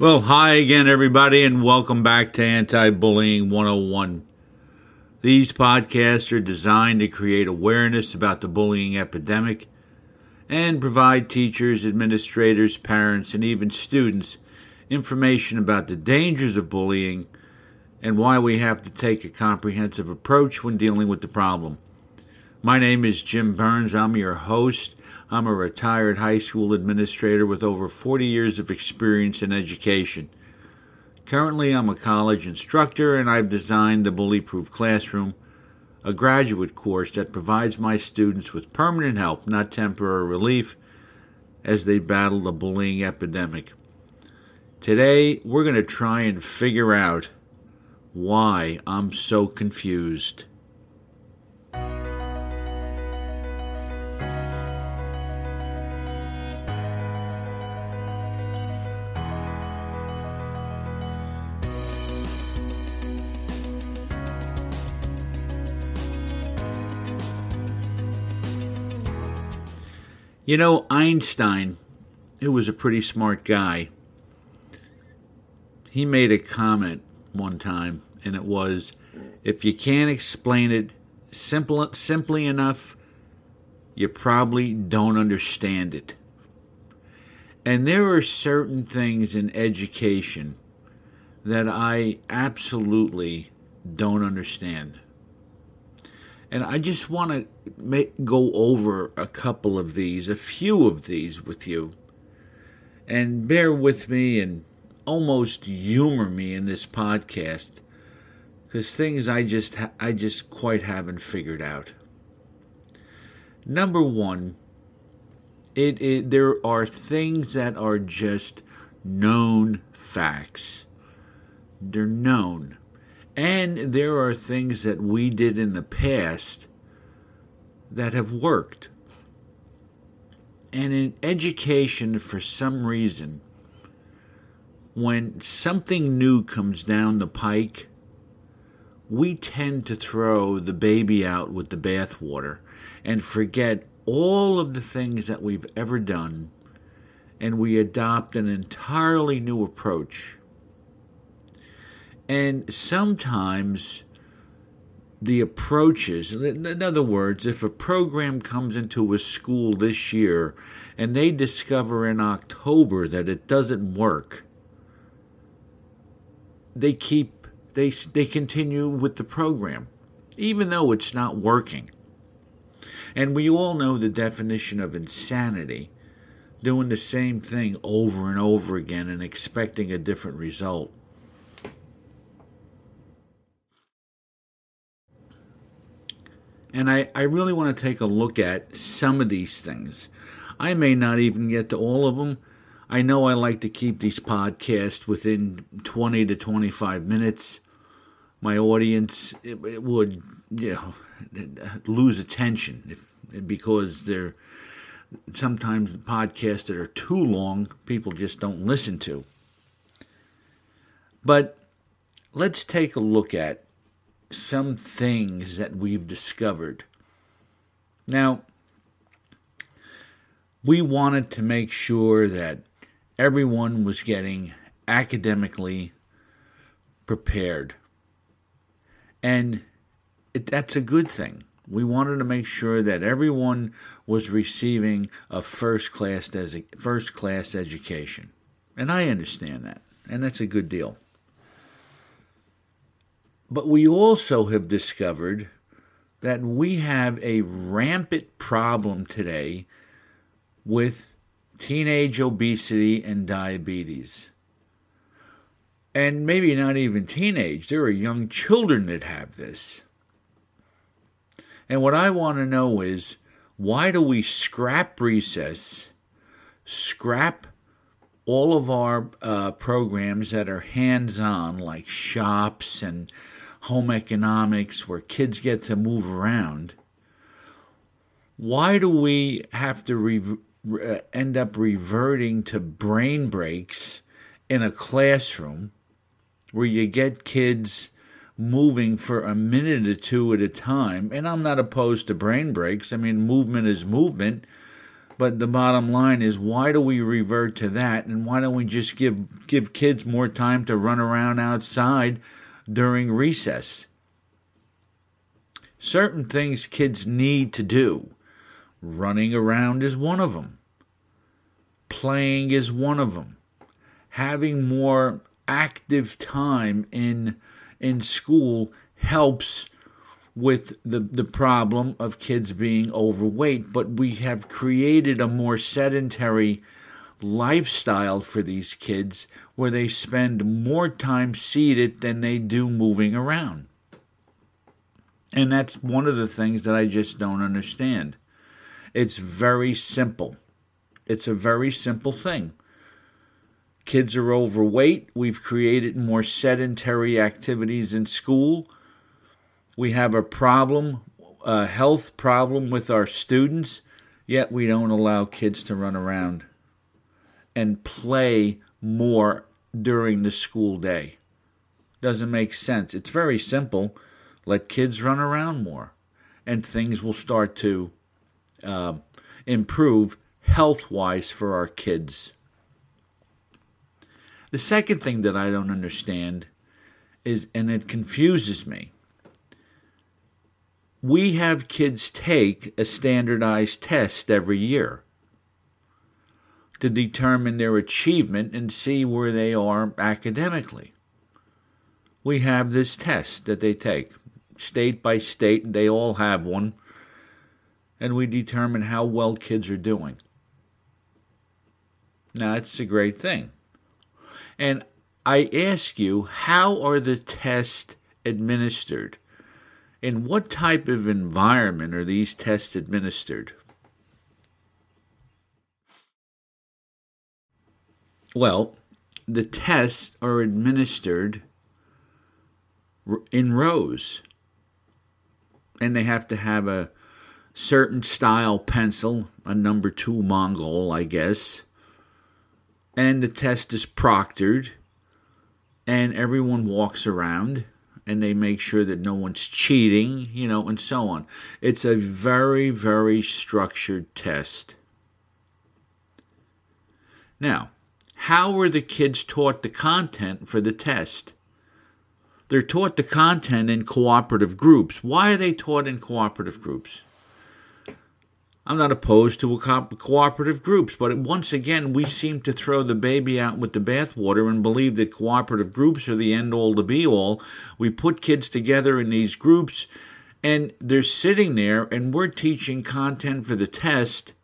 Well, hi again, everybody, and welcome back to Anti Bullying 101. These podcasts are designed to create awareness about the bullying epidemic and provide teachers, administrators, parents, and even students information about the dangers of bullying and why we have to take a comprehensive approach when dealing with the problem. My name is Jim Burns. I'm your host I'm a retired high school administrator with over 40 years of experience in education. Currently, I'm a college instructor and I've designed the Bully Proof Classroom, a graduate course that provides my students with permanent help, not temporary relief, as they battle the bullying epidemic. Today, we're going to try and figure out why I'm so confused. You know, Einstein, who was a pretty smart guy, he made a comment one time, and it was if you can't explain it simple, simply enough, you probably don't understand it. And there are certain things in education that I absolutely don't understand. And I just want to go over a couple of these, a few of these with you. And bear with me and almost humor me in this podcast because things I just ha- I just quite haven't figured out. Number 1, it, it there are things that are just known facts. They're known. And there are things that we did in the past that have worked. And in education, for some reason, when something new comes down the pike, we tend to throw the baby out with the bathwater and forget all of the things that we've ever done, and we adopt an entirely new approach and sometimes the approaches, in other words, if a program comes into a school this year and they discover in October that it doesn't work, they keep they they continue with the program even though it's not working. And we all know the definition of insanity doing the same thing over and over again and expecting a different result. And I, I really want to take a look at some of these things. I may not even get to all of them. I know I like to keep these podcasts within 20 to 25 minutes. My audience it, it would, you know, lose attention if because they're sometimes podcasts that are too long, people just don't listen to. But let's take a look at some things that we've discovered. Now, we wanted to make sure that everyone was getting academically prepared. And it, that's a good thing. We wanted to make sure that everyone was receiving a first class first class education. And I understand that. And that's a good deal. But we also have discovered that we have a rampant problem today with teenage obesity and diabetes. And maybe not even teenage, there are young children that have this. And what I want to know is why do we scrap recess, scrap all of our uh, programs that are hands on, like shops and home economics, where kids get to move around? Why do we have to re- end up reverting to brain breaks in a classroom where you get kids moving for a minute or two at a time? And I'm not opposed to brain breaks. I mean, movement is movement. But the bottom line is, why do we revert to that? And why don't we just give give kids more time to run around outside during recess? Certain things kids need to do. Running around is one of them. Playing is one of them. Having more active time in in school helps with the, the problem of kids being overweight, but we have created a more sedentary lifestyle for these kids where they spend more time seated than they do moving around. And that's one of the things that I just don't understand. It's very simple. It's a very simple thing. Kids are overweight. We've created more sedentary activities in school we have a problem, a health problem with our students, yet we don't allow kids to run around and play more during the school day. Doesn't make sense. It's very simple. Let kids run around more, and things will start to uh, improve health wise for our kids. The second thing that I don't understand is, and it confuses me, we have kids take a standardized test every year to determine their achievement and see where they are academically. We have this test that they take, state by state, they all have one, and we determine how well kids are doing. Now, that's a great thing. And I ask you, how are the tests administered? In what type of environment are these tests administered? Well, the tests are administered in rows. And they have to have a certain style pencil, a number two Mongol, I guess. And the test is proctored, and everyone walks around and they make sure that no one's cheating, you know, and so on. It's a very, very structured test. Now, how were the kids taught the content for the test? They're taught the content in cooperative groups. Why are they taught in cooperative groups? I'm not opposed to co- cooperative groups, but once again, we seem to throw the baby out with the bathwater and believe that cooperative groups are the end all to be all. We put kids together in these groups, and they're sitting there, and we're teaching content for the test,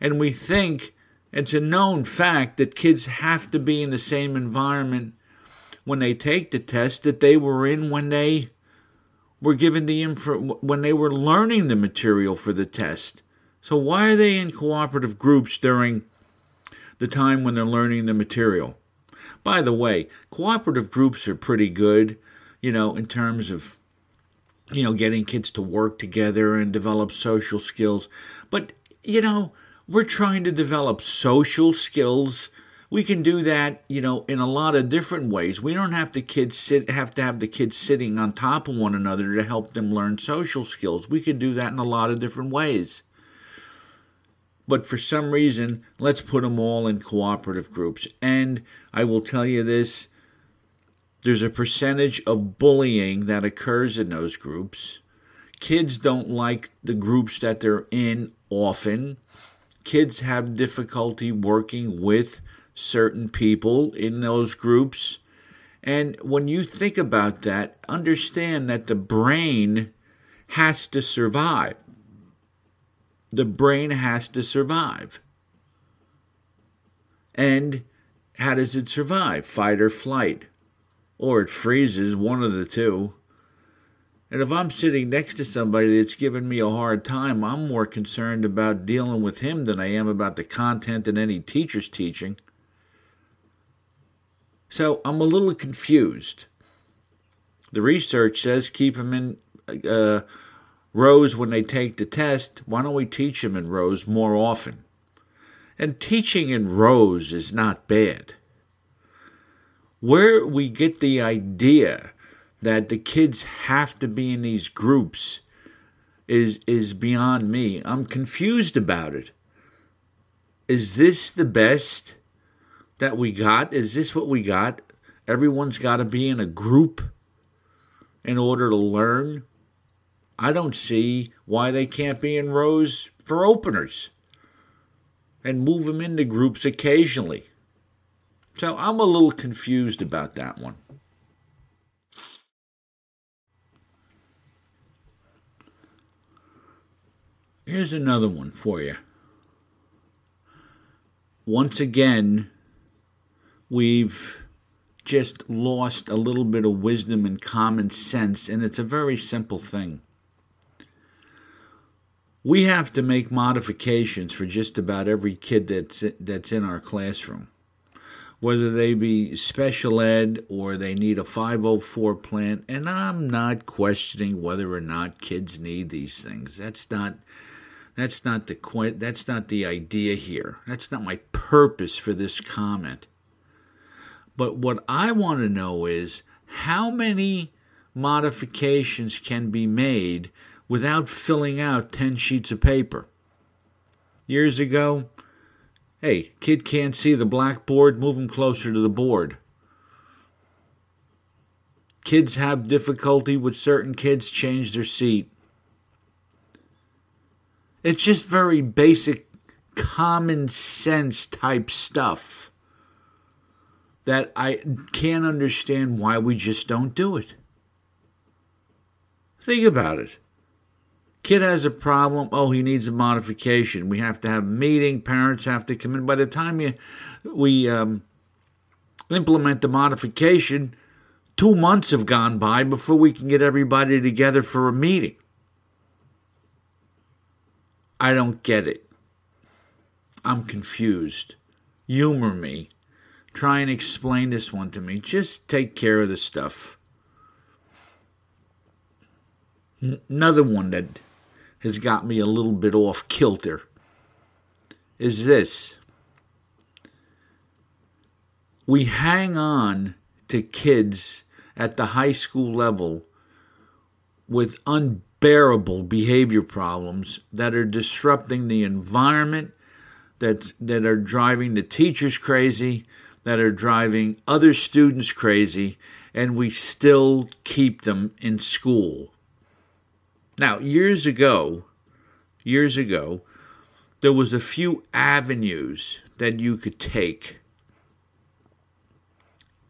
and we think it's a known fact that kids have to be in the same environment when they take the test that they were in when they were given the info when they were learning the material for the test. So, why are they in cooperative groups during the time when they're learning the material? By the way, cooperative groups are pretty good, you know, in terms of, you know, getting kids to work together and develop social skills. But, you know, we're trying to develop social skills. We can do that, you know, in a lot of different ways. We don't have the kids sit have to have the kids sitting on top of one another to help them learn social skills. We could do that in a lot of different ways but for some reason, let's put them all in cooperative groups. And I will tell you this there's a percentage of bullying that occurs in those groups. Kids don't like the groups that they're in often. Kids have difficulty working with certain people in those groups. And when you think about that, understand that the brain has to survive. The brain has to survive. And how does it survive? Fight or flight. Or it freezes, one of the two. And if I'm sitting next to somebody that's giving me a hard time, I'm more concerned about dealing with him than I am about the content that any teacher's teaching. So I'm a little confused. The research says keep them in uh, rows when they take the test. Why don't we teach them in rows more often? And teaching in rows is not bad. Where we get the idea that the kids have to be in these groups is is beyond me. I'm confused about it. Is this the best that we got? Is this what we got? Everyone's got to be in a group in order to learn. I don't see why they can't be in rows for openers and move them into groups occasionally. So I'm a little confused about that one. Here's another one for you. Once again, we've just lost a little bit of wisdom and common sense, and it's a very simple thing. We have to make modifications for just about every kid that's that's in our classroom. Whether they be special ed or they need a 504 plan, and I'm not questioning whether or not kids need these things. That's not that's not the that's not the idea here. That's not my purpose for this comment. But what I want to know is how many modifications can be made without filling out 10 sheets of paper. Years ago, hey, kid can't see the blackboard, move him closer to the board. Kids have difficulty with certain kids change their seat. It's just very basic common sense type stuff that I can't understand why we just don't do it. Think about it. Kid has a problem. Oh, he needs a modification. We have to have a meeting. Parents have to come in. By the time you, we um, implement the modification, two months have gone by before we can get everybody together for a meeting. I don't get it. I'm confused. Humor me. Try and explain this one to me. Just take care of the stuff. N- another one that has got me a little bit off kilter is this. We hang on to kids at the high school level with unbearable behavior problems that are disrupting the environment, that, that are driving the teachers crazy, that are driving other students crazy, and we still keep them in school. Now, years ago, years ago, there was a few avenues that you could take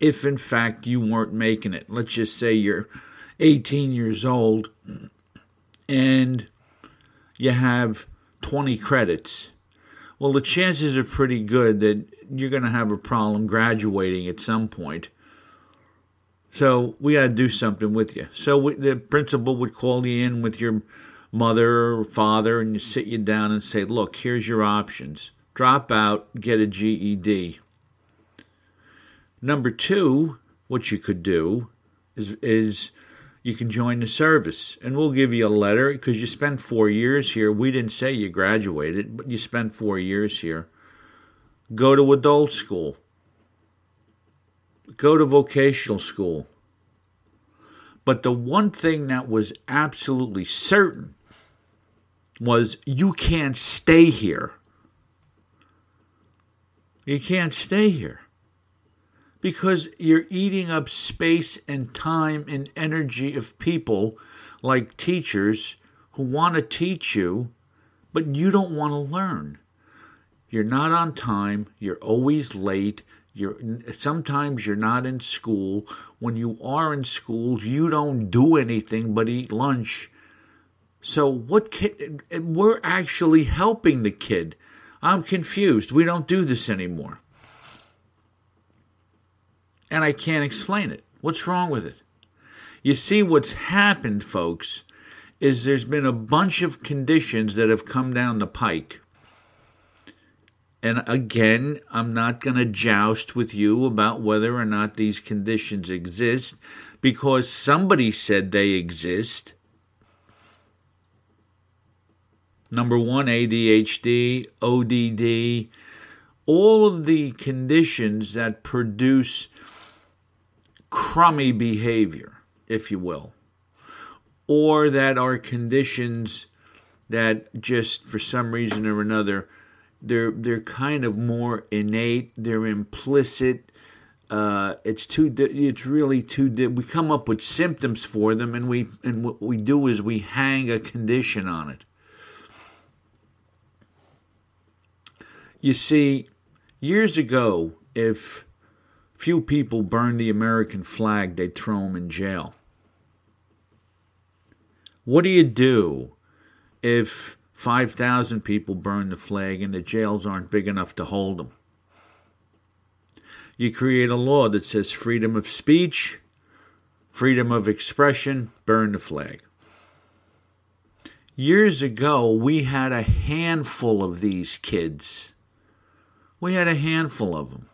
if in fact you weren't making it. Let's just say you're 18 years old and you have 20 credits. Well, the chances are pretty good that you're going to have a problem graduating at some point so we got to do something with you. So we, the principal would call you in with your mother or father and you sit you down and say, look, here's your options. Drop out, get a GED. Number two, what you could do is, is you can join the service and we'll give you a letter because you spent four years here. We didn't say you graduated, but you spent four years here. Go to adult school go to vocational school. But the one thing that was absolutely certain was you can't stay here. You can't stay here because you're eating up space and time and energy of people like teachers who want to teach you, but you don't want to learn. You're not on time, you're always late, you're sometimes you're not in school. When you are in school, you don't do anything but eat lunch So what kid we're actually helping the kid. I'm confused. We don't do this anymore. And I can't explain it. What's wrong with it? You see what's happened, folks, is there's been a bunch of conditions that have come down the pike. And again, I'm not going to joust with you about whether or not these conditions exist because somebody said they exist. Number one, ADHD, ODD, all of the conditions that produce crummy behavior, if you will or that are conditions that just for some reason or another they're they're kind of more innate, they're implicit. Uh, it's too. It's really too. We come up with symptoms for them, and we and what we do is we hang a condition on it. You see, years ago, if few people burn the American flag, they'd throw them in jail. What do you do if 5,000 people burn the flag and the jails aren't big enough to hold them? You create a law that says freedom of speech, freedom of expression, burn the flag. Years ago, we had a handful of these kids. We had a handful of them.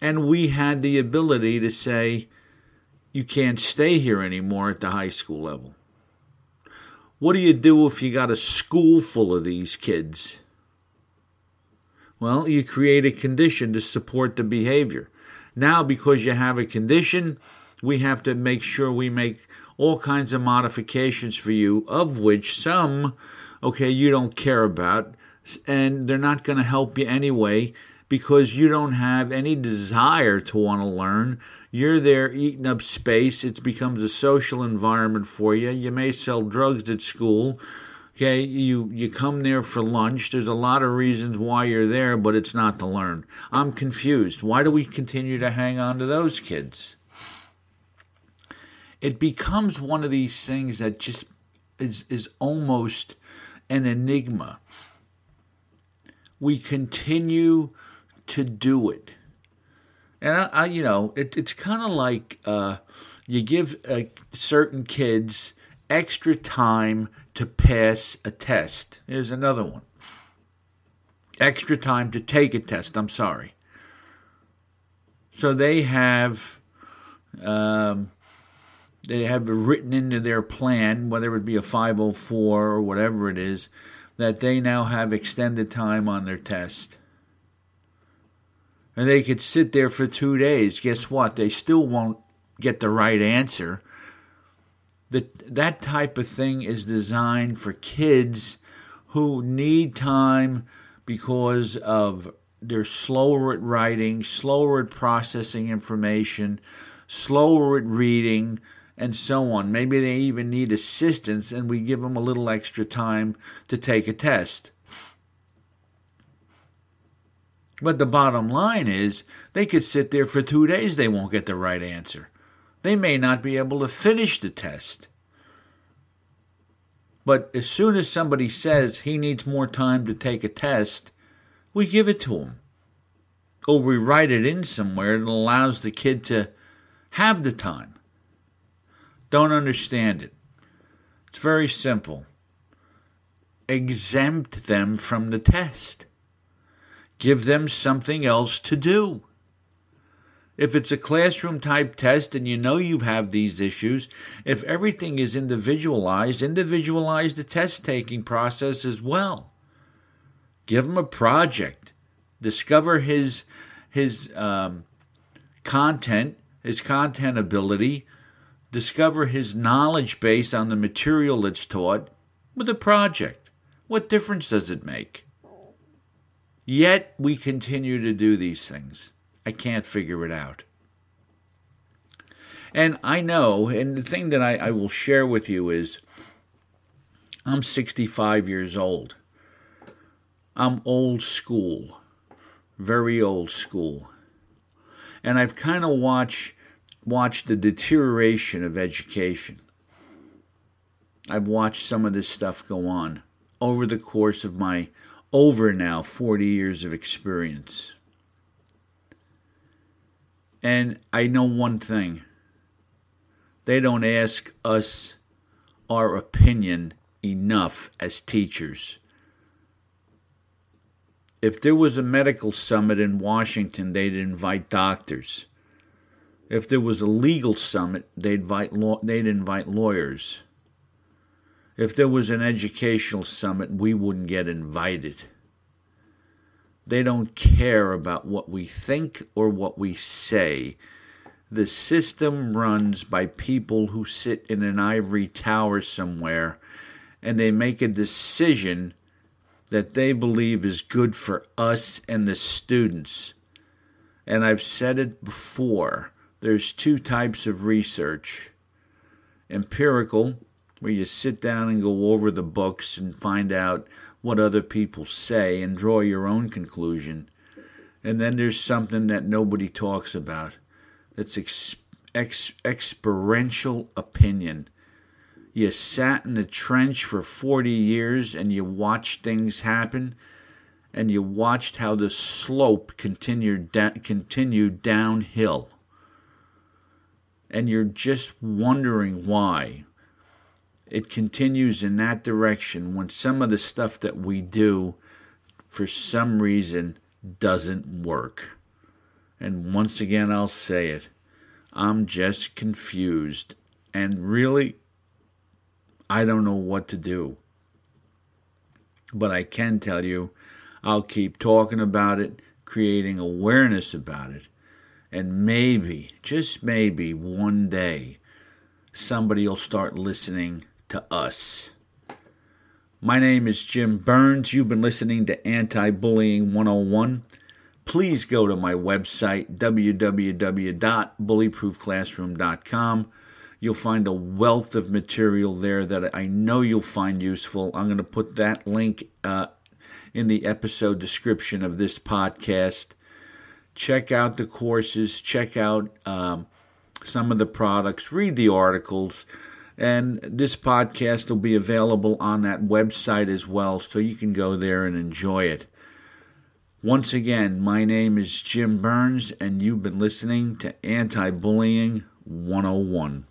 And we had the ability to say, you can't stay here anymore at the high school level. What do you do if you got a school full of these kids? Well, you create a condition to support the behavior. Now, because you have a condition, we have to make sure we make all kinds of modifications for you, of which some, okay, you don't care about, and they're not going to help you anyway because you don't have any desire to want to learn. You're there eating up space. It becomes a social environment for you. You may sell drugs at school. Okay, you, you come there for lunch. There's a lot of reasons why you're there, but it's not to learn. I'm confused. Why do we continue to hang on to those kids? It becomes one of these things that just is, is almost an enigma. We continue to do it. And I, I you know, it, it's kind of like uh, you give uh, certain kids extra time to pass a test. Here's another one. Extra time to take a test. I'm sorry. So they have, um, they have written into their plan, whether it be a 504 or whatever it is, that they now have extended time on their test and they could sit there for two days. Guess what? They still won't get the right answer. That that type of thing is designed for kids who need time because of they're slower at writing, slower at processing information, slower at reading, and so on. Maybe they even need assistance, and we give them a little extra time to take a test. But the bottom line is they could sit there for two days, they won't get the right answer. They may not be able to finish the test. But as soon as somebody says he needs more time to take a test, we give it to him. Or we write it in somewhere that allows the kid to have the time. Don't understand it. It's very simple. Exempt them from the test. Give them something else to do. If it's a classroom type test and you know you have these issues, if everything is individualized, individualize the test taking process as well. Give him a project. Discover his his um, content, his content ability. Discover his knowledge base on the material that's taught with a project. What difference does it make? Yet we continue to do these things. I can't figure it out. And I know, and the thing that I, I will share with you is I'm 65 years old. I'm old school, very old school. And I've kind of watched watched the deterioration of education. I've watched some of this stuff go on over the course of my over now 40 years of experience. And I know one thing they don't ask us our opinion enough as teachers. If there was a medical summit in Washington, they'd invite doctors. If there was a legal summit, they'd invite, law- they'd invite lawyers. If there was an educational summit, we wouldn't get invited. They don't care about what we think or what we say. The system runs by people who sit in an ivory tower somewhere and they make a decision that they believe is good for us and the students. And I've said it before there's two types of research empirical, where you sit down and go over the books and find out what other people say and draw your own conclusion. And then there's something that nobody talks about that's ex- ex- experiential opinion. You sat in the trench for 40 years and you watched things happen and you watched how the slope continued, da- continued downhill. And you're just wondering why it continues in that direction when some of the stuff that we do for some reason doesn't work. And once again, I'll say it I'm just confused. And really, I don't know what to do. But I can tell you, I'll keep talking about it, creating awareness about it. And maybe, just maybe, one day, somebody will start listening to us. My name is Jim Burns. You've been listening to Anti Bullying 101. Please go to my website, www.bullyproofclassroom.com. You'll find a wealth of material there that I know you'll find useful. I'm going to put that link uh, in the episode description of this podcast. Check out the courses, check out um, some of the products, read the articles. And this podcast will be available on that website as well, so you can go there and enjoy it. Once again, my name is Jim Burns, and you've been listening to Anti Bullying 101.